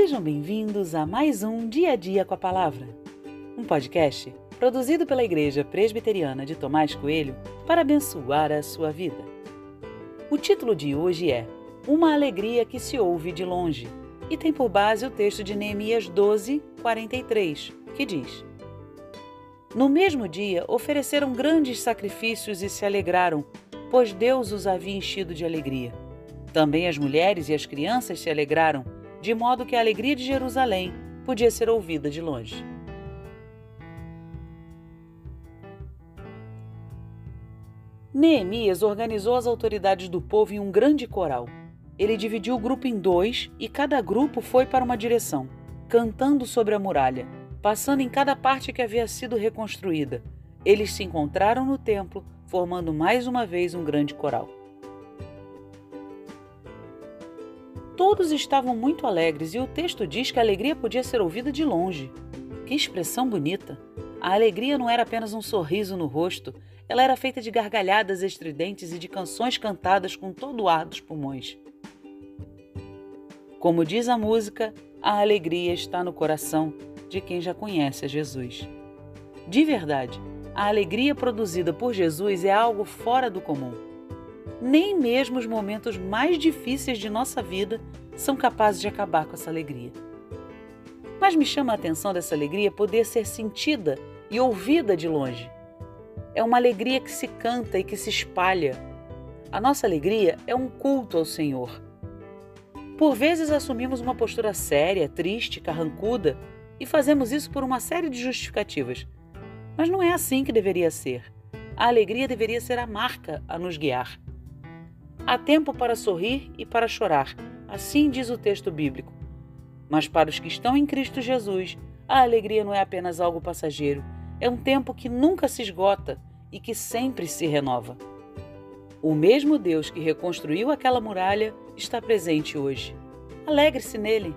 Sejam bem-vindos a mais um Dia a Dia com a Palavra, um podcast produzido pela Igreja Presbiteriana de Tomás Coelho para abençoar a sua vida. O título de hoje é Uma Alegria que se ouve de longe e tem por base o texto de Neemias 12, 43, que diz: No mesmo dia ofereceram grandes sacrifícios e se alegraram, pois Deus os havia enchido de alegria. Também as mulheres e as crianças se alegraram, de modo que a alegria de Jerusalém podia ser ouvida de longe. Neemias organizou as autoridades do povo em um grande coral. Ele dividiu o grupo em dois e cada grupo foi para uma direção, cantando sobre a muralha, passando em cada parte que havia sido reconstruída. Eles se encontraram no templo, formando mais uma vez um grande coral. Todos estavam muito alegres e o texto diz que a alegria podia ser ouvida de longe. Que expressão bonita! A alegria não era apenas um sorriso no rosto, ela era feita de gargalhadas estridentes e de canções cantadas com todo o ar dos pulmões. Como diz a música, a alegria está no coração de quem já conhece a Jesus. De verdade, a alegria produzida por Jesus é algo fora do comum nem mesmo os momentos mais difíceis de nossa vida são capazes de acabar com essa alegria. Mas me chama a atenção dessa alegria poder ser sentida e ouvida de longe. É uma alegria que se canta e que se espalha. A nossa alegria é um culto ao Senhor. Por vezes assumimos uma postura séria, triste, carrancuda e fazemos isso por uma série de justificativas. Mas não é assim que deveria ser. A alegria deveria ser a marca a nos guiar. Há tempo para sorrir e para chorar, assim diz o texto bíblico. Mas para os que estão em Cristo Jesus, a alegria não é apenas algo passageiro, é um tempo que nunca se esgota e que sempre se renova. O mesmo Deus que reconstruiu aquela muralha está presente hoje. Alegre-se nele.